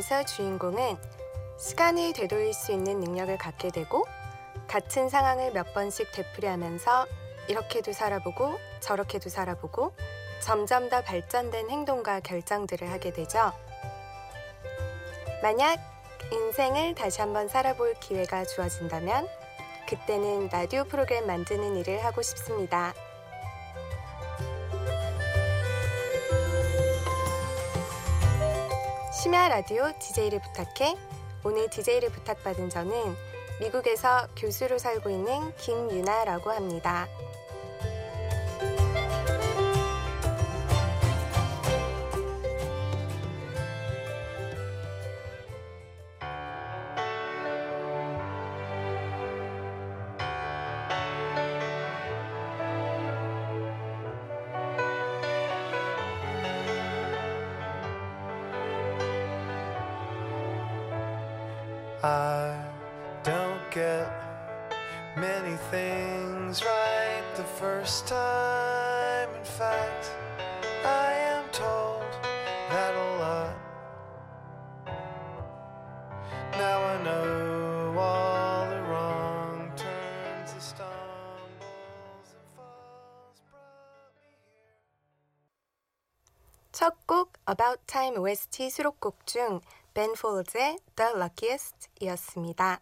영화에서 주인공은 시간을 되돌릴 수 있는 능력을 갖게 되고 같은 상황을 몇 번씩 되풀이하면서 이렇게도 살아보고 저렇게도 살아보고 점점 더 발전된 행동과 결정들을 하게 되죠. 만약 인생을 다시 한번 살아볼 기회가 주어진다면 그때는 라디오 프로그램 만드는 일을 하고 싶습니다. 심야 라디오 DJ를 부탁해 오늘 DJ를 부탁받은 저는 미국에서 교수로 살고 있는 김유나라고 합니다. I don't get many things right the first time. In fact, Time OST 수록곡 중 Ben Folds의 The Luckiest 이었습니다.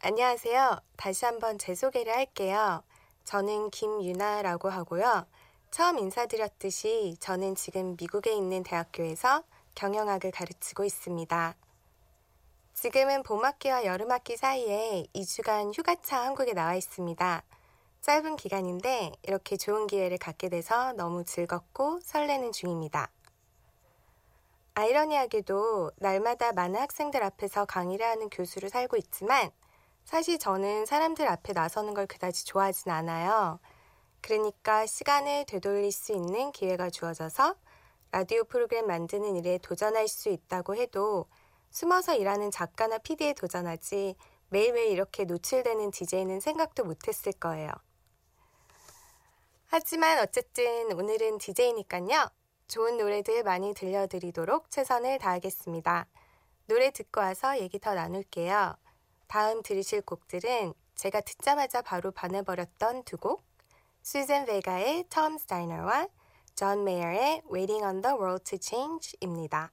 안녕하세요. 다시 한번 제 소개를 할게요. 저는 김유나라고 하고요. 처음 인사드렸듯이 저는 지금 미국에 있는 대학교에서 경영학을 가르치고 있습니다. 지금은 봄학기와 여름학기 사이에 2주간 휴가차 한국에 나와 있습니다. 짧은 기간인데 이렇게 좋은 기회를 갖게 돼서 너무 즐겁고 설레는 중입니다. 아이러니하게도 날마다 많은 학생들 앞에서 강의를 하는 교수로 살고 있지만 사실 저는 사람들 앞에 나서는 걸 그다지 좋아하진 않아요. 그러니까 시간을 되돌릴 수 있는 기회가 주어져서 라디오 프로그램 만드는 일에 도전할 수 있다고 해도 숨어서 일하는 작가나 PD에 도전하지 매일매일 이렇게 노출되는 DJ는 생각도 못했을 거예요. 하지만 어쨌든 오늘은 DJ니까요. 좋은 노래들 많이 들려드리도록 최선을 다하겠습니다. 노래 듣고 와서 얘기 더 나눌게요. 다음 들으실 곡들은 제가 듣자마자 바로 반해버렸던 두 곡, 수젠 베가의 Tom's Diner와 존 메이어의 Waiting on the World to Change입니다.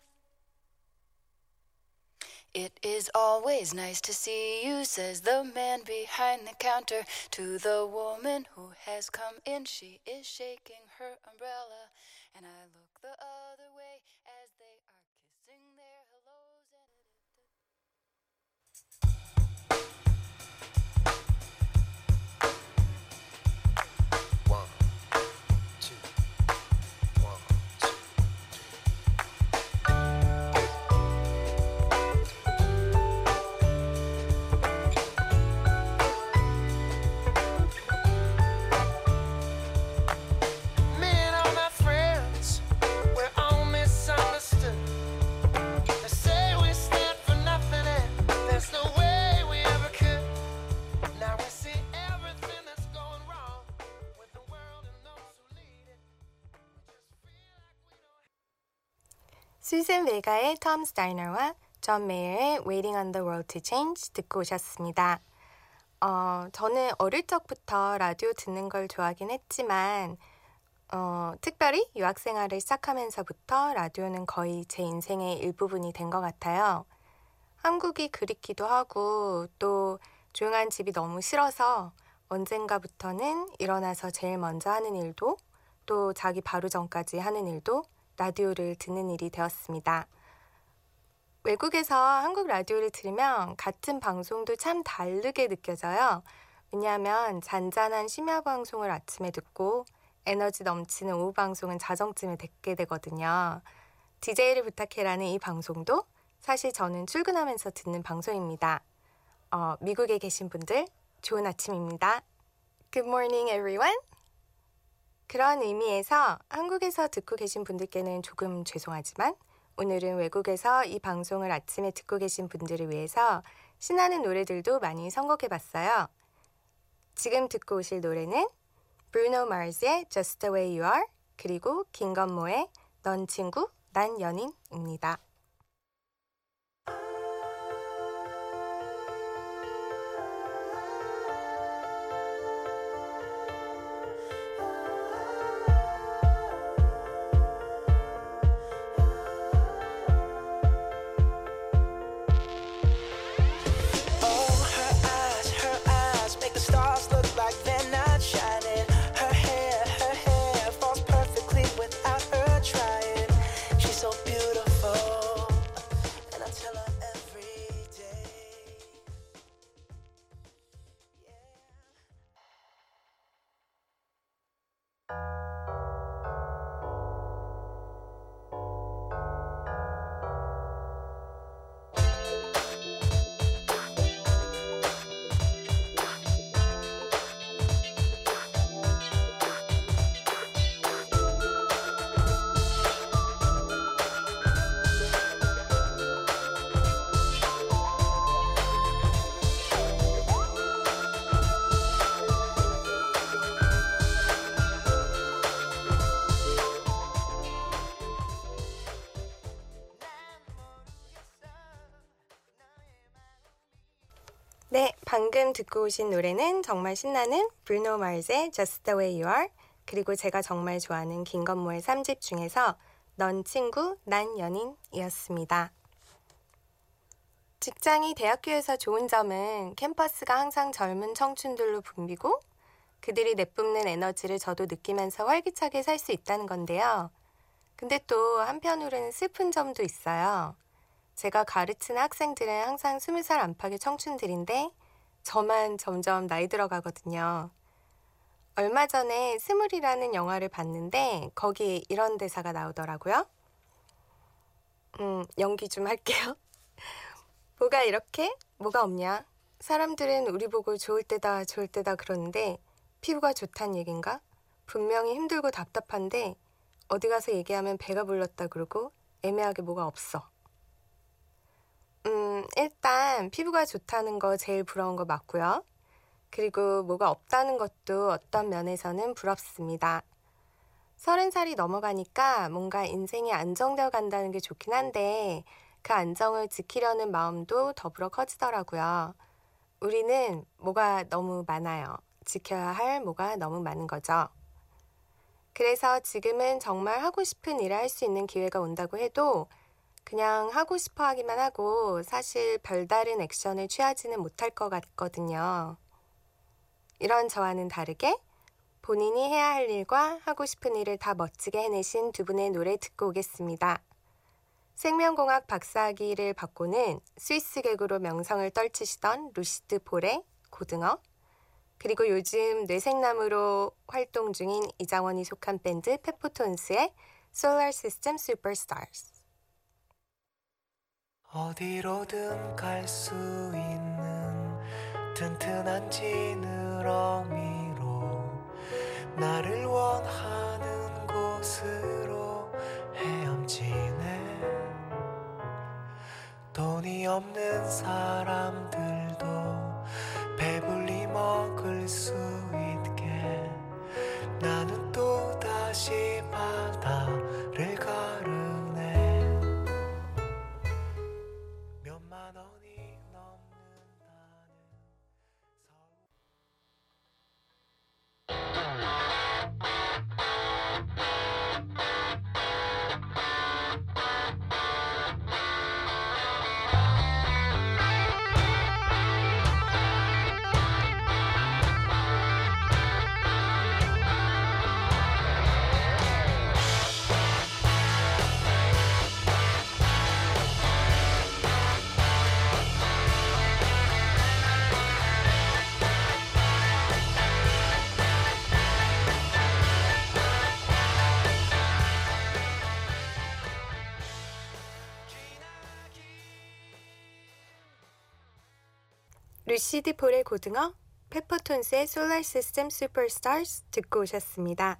It is always nice to see you, says the man behind the counter to the woman who has come in. She is shaking her umbrella, and I look the 수젠 베가의 Tom's Diner와 존 메이어의 Waiting on the World to Change 듣고 오셨습니다. 어, 저는 어릴 적부터 라디오 듣는 걸 좋아하긴 했지만 어, 특별히 유학 생활을 시작하면서부터 라디오는 거의 제 인생의 일부분이 된 것 같아요. 한국이 그립기도 하고 또 조용한 집이 너무 싫어서 언젠가부터는 일어나서 제일 먼저 하는 일도 또 자기 바로 전까지 하는 일도 라디오를 듣는 일이 되었습니다. 외국에서 한국 라디오를 들으면 같은 방송도 참 다르게 느껴져요. 왜냐하면 잔잔한 심야 방송을 아침에 듣고 에너지 넘치는 오후 방송은 자정쯤에 듣게 되거든요. DJ를 부탁해라는 이 방송도 사실 저는 출근하면서 듣는 방송입니다. 어, 미국에 계신 분들 좋은 아침입니다. Good morning, everyone. 그런 의미에서 한국에서 듣고 계신 분들께는 조금 죄송하지만 오늘은 외국에서 이 방송을 아침에 듣고 계신 분들을 위해서 신나는 노래들도 많이 선곡해 봤어요. 지금 듣고 오실 노래는 브루노 마르스의 Just the Way You Are 그리고 김건모의 넌 친구, 난 연인입니다. 듣고 오신 노래는 정말 신나는 브루노 마르스의 Just the Way You Are 그리고 제가 정말 좋아하는 김건모의 3집 중에서 넌 친구, 난 연인이었습니다. 직장이 대학교에서 좋은 점은 캠퍼스가 항상 젊은 청춘들로 붐비고 그들이 내뿜는 에너지를 저도 느끼면서 활기차게 살 수 있다는 건데요. 근데 또 한편으로는 슬픈 점도 있어요. 제가 가르치는 학생들은 항상 20살 안팎의 청춘들인데 저만 점점 나이 들어가거든요. 얼마 전에 스물이라는 영화를 봤는데 거기에 이런 대사가 나오더라고요. 음, 연기 좀 할게요. 뭐가 이렇게? 뭐가 없냐? 사람들은 우리 보고 좋을 때다 좋을 때다 그러는데 피부가 좋단 얘긴가? 분명히 힘들고 답답한데 어디 가서 얘기하면 배가 불렀다 그러고 애매하게 뭐가 없어. 음, 일단 피부가 좋다는 거 제일 부러운 거 맞고요. 그리고 뭐가 없다는 것도 어떤 면에서는 부럽습니다. 서른 살이 넘어가니까 뭔가 인생이 안정되어 간다는 게 좋긴 한데 그 안정을 지키려는 마음도 더불어 커지더라고요. 우리는 뭐가 너무 많아요. 지켜야 할 뭐가 너무 많은 거죠. 그래서 지금은 정말 하고 싶은 일을 할 수 있는 기회가 온다고 해도 그냥 하고 싶어 하기만 하고 사실 별다른 액션을 취하지는 못할 것 같거든요. 이런 저와는 다르게 본인이 해야 할 일과 하고 싶은 일을 다 멋지게 해내신 두 분의 노래 듣고 오겠습니다. 생명공학 박사학위를 받고는 스위스 개그로 명성을 떨치시던 루시드 폴의 고등어, 그리고 요즘 뇌생남으로 활동 중인 이장원이 속한 밴드 페포톤스의 Solar System Superstars. 어디로든 갈 수 있는 튼튼한 지느러미로 나를 원하는 곳으로 헤엄치네. 돈이 없는 사람 루시드 폴의 고등어, 페퍼톤스의 솔라 시스템 슈퍼스타즈 듣고 오셨습니다.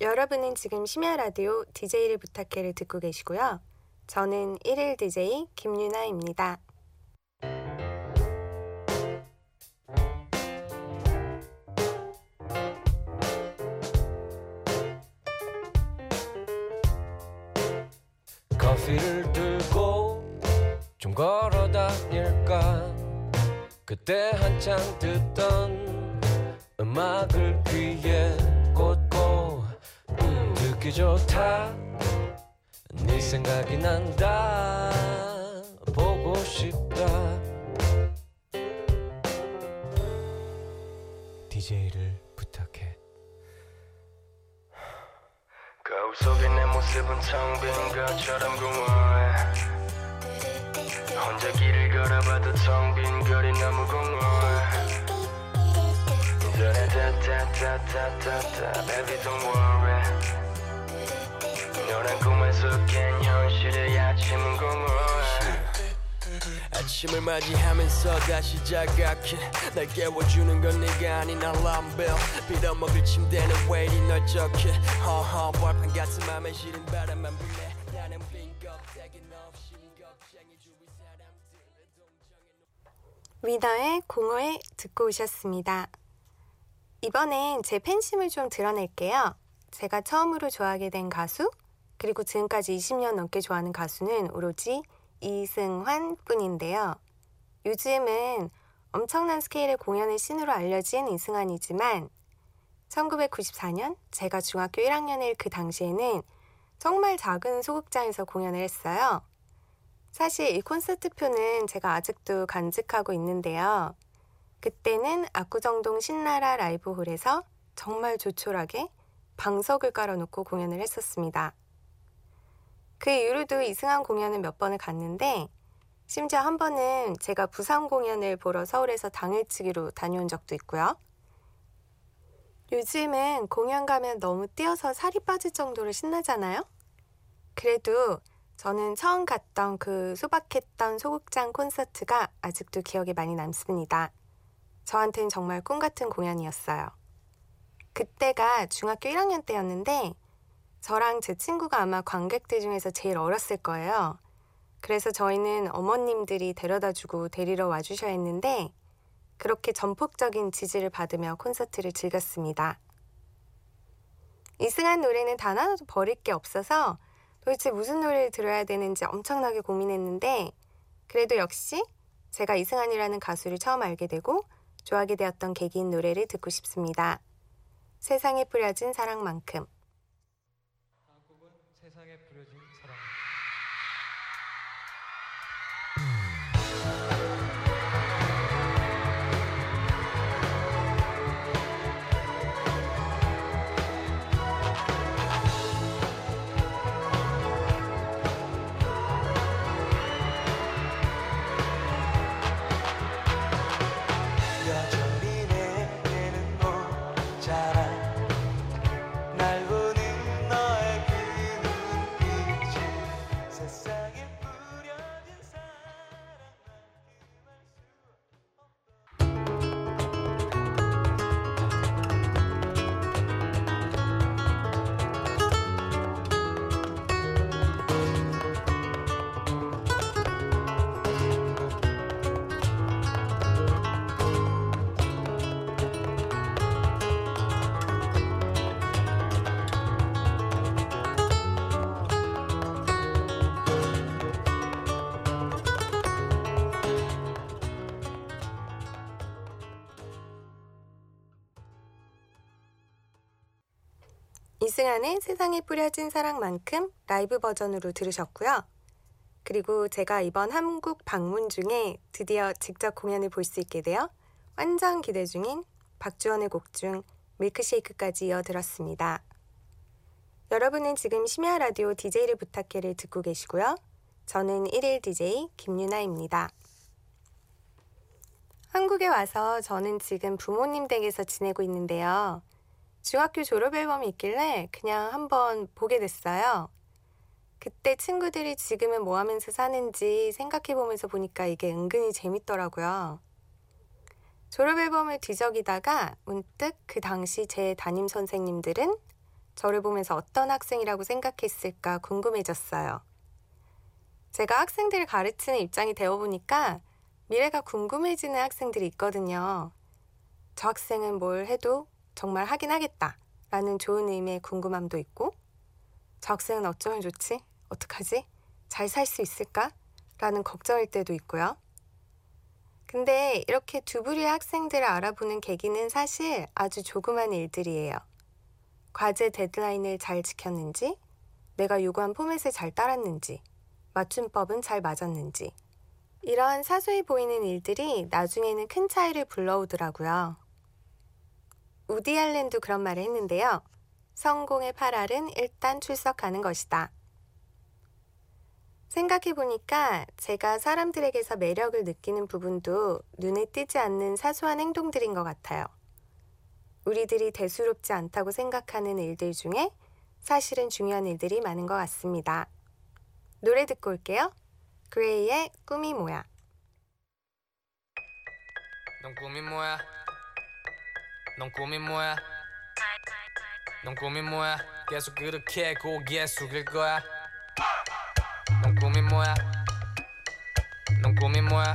여러분은 지금 심야 라디오 DJ를 부탁해를 듣고 계시고요. 저는 1일 DJ 김유나입니다. 그때 한창 듣던 음악을 귀에 꽂고 음, 듣기 좋다. 네 생각이 난다. 보고 싶다. DJ를 부탁해. 거울 속에 내 모습은 텅빈 것처럼 공허해 혼자 길을 걸어봐도 텅빈 거리 너무 공허해. Baby don't worry. 너란 꿈을 속엔 현실의 아침은 공허해. 아침을 맞이하면서 다시 자각해. 날 깨워주는 건 네가 아닌 알람벨 빌어먹을 침대는 왜 이리 널쩍해? 허허 벌판 같은 맘에 시린 바람만 불래 위너의 공허에 듣고 오셨습니다. 이번엔 제 팬심을 좀 드러낼게요. 제가 처음으로 좋아하게 된 가수, 그리고 지금까지 20년 넘게 좋아하는 가수는 오로지 이승환 뿐인데요. 요즘은 엄청난 스케일의 공연의 신으로 알려진 이승환이지만 1994년 제가 중학교 1학년일 그 당시에는 정말 작은 소극장에서 공연을 했어요. 사실 이 콘서트표는 제가 아직도 간직하고 있는데요. 그때는 압구정동 신나라 라이브홀에서 정말 조촐하게 방석을 깔아놓고 공연을 했었습니다. 그 이후로도 이승환 공연은 몇 번을 갔는데 심지어 한 번은 제가 부산 공연을 보러 서울에서 당일치기로 다녀온 적도 있고요. 요즘은 공연 가면 너무 뛰어서 살이 빠질 정도로 신나잖아요? 그래도 저는 처음 갔던 그 소박했던 소극장 콘서트가 아직도 기억에 많이 남습니다. 저한테는 정말 꿈 같은 공연이었어요. 그때가 중학교 1학년 때였는데 저랑 제 친구가 아마 관객들 중에서 제일 어렸을 거예요. 그래서 저희는 어머님들이 데려다 주고 데리러 와주셔야 했는데 그렇게 전폭적인 지지를 받으며 콘서트를 즐겼습니다. 이승한 노래는 단 하나도 버릴 게 없어서 도대체 무슨 노래를 들어야 되는지 엄청나게 고민했는데 그래도 역시 제가 이승환이라는 가수를 처음 알게 되고 좋아하게 되었던 계기인 노래를 듣고 싶습니다. 세상에 뿌려진 사랑만큼 세 이승환의 세상에 뿌려진 사랑만큼 라이브 버전으로 들으셨고요. 그리고 제가 이번 한국 방문 중에 드디어 직접 공연을 볼 수 있게 되어 완전 기대 중인 박주원의 곡 중 밀크쉐이크까지 이어 들었습니다. 여러분은 지금 심야 라디오 DJ를 부탁해를 듣고 계시고요. 저는 1일 DJ 김유나입니다. 한국에 와서 저는 지금 부모님 댁에서 지내고 있는데요. 중학교 졸업 앨범이 있길래 그냥 한번 보게 됐어요. 그때 친구들이 지금은 뭐 하면서 사는지 생각해 보면서 보니까 이게 은근히 재밌더라고요. 졸업 앨범을 뒤적이다가 문득 그 당시 제 담임 선생님들은 저를 보면서 어떤 학생이라고 생각했을까 궁금해졌어요. 제가 학생들을 가르치는 입장이 되어보니까 미래가 궁금해지는 학생들이 있거든요. 저 학생은 뭘 해도 정말 하긴 하겠다. 라는 좋은 의미의 궁금함도 있고, 저 학생은 어쩌면 좋지? 어떡하지? 잘 살 수 있을까? 라는 걱정일 때도 있고요. 근데 이렇게 두 부류의 학생들을 알아보는 계기는 사실 아주 조그만 일들이에요. 과제 데드라인을 잘 지켰는지, 내가 요구한 포맷을 잘 따랐는지, 맞춤법은 잘 맞았는지. 이러한 사소해 보이는 일들이 나중에는 큰 차이를 불러오더라고요. 우디 알렌도 그런 말을 했는데요. 성공의 8알은 일단 출석하는 것이다. 생각해보니까 제가 사람들에게서 매력을 느끼는 부분도 눈에 띄지 않는 사소한 행동들인 것 같아요. 우리들이 대수롭지 않다고 생각하는 일들 중에 사실은 중요한 일들이 많은 것 같습니다. 노래 듣고 올게요. 그레이의 꿈이 뭐야? 넌 꿈이 뭐야? 넌 꿈이 뭐야? 넌 꿈이 뭐야? 계속 그렇게 고개 숙일 거야. 넌 꿈이 뭐야? 넌 꿈이 뭐야?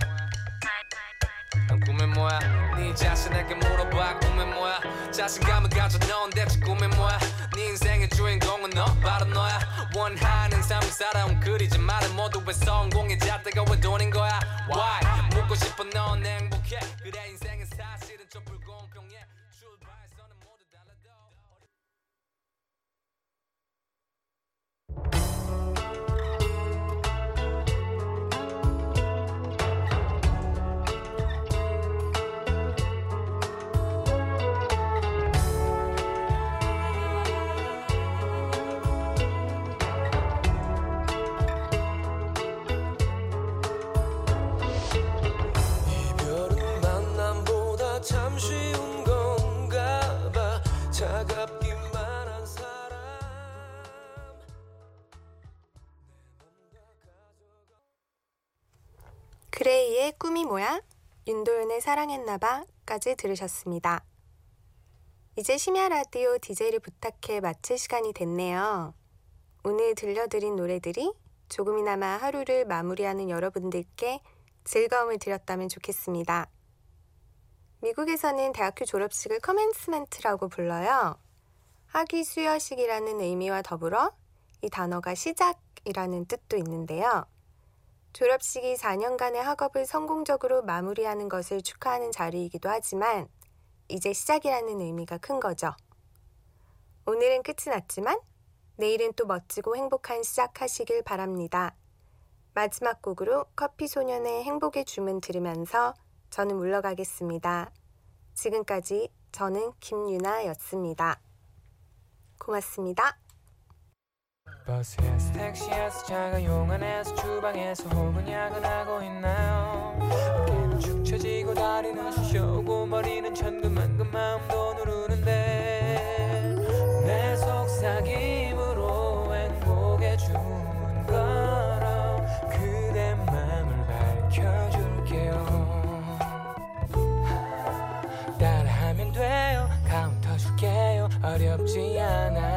넌 꿈이 뭐야? 네 자신에게 물어봐 꿈이 뭐야? 자신감을 가져 넌 대체 꿈이 뭐야? 네 인생의 주인공은 너 바로 너야 원하는 삶을 살아온 그리지 말은 모두의 성공의 잣대가 왜 돈인 거야? Why? 묻고 싶어 넌 행복해 그래 인생은 사실은 좀 불공평해 사랑했나봐?까지 들으셨습니다. 이제 심야 라디오 DJ를 부탁해 마칠 시간이 됐네요. 오늘 들려드린 노래들이 조금이나마 하루를 마무리하는 여러분들께 즐거움을 드렸다면 좋겠습니다. 미국에서는 대학교 졸업식을 커맨스멘트라고 불러요. 학위 수여식이라는 의미와 더불어 이 단어가 시작이라는 뜻도 있는데요. 졸업식이 4년간의 학업을 성공적으로 마무리하는 것을 축하하는 자리이기도 하지만 이제 시작이라는 의미가 큰 거죠. 오늘은 끝이 났지만 내일은 또 멋지고 행복한 시작하시길 바랍니다. 마지막 곡으로 커피 소년의 행복의 주문 들으면서 저는 물러가겠습니다. 지금까지 저는 김유나였습니다. 고맙습니다. 버스에서 택시에서 자가용 안에서 주방에서 혹은 야근하고 있나요? 어깨는 축 처지고 다리는 쑤셔오고 머리는 천근만근 마음도 누르는데 내 속삭임으로 행복의 주문 걸어 그대 맘을 밝혀줄게요. 따라하면 돼요. 카운트 줄게요. 어렵지 않아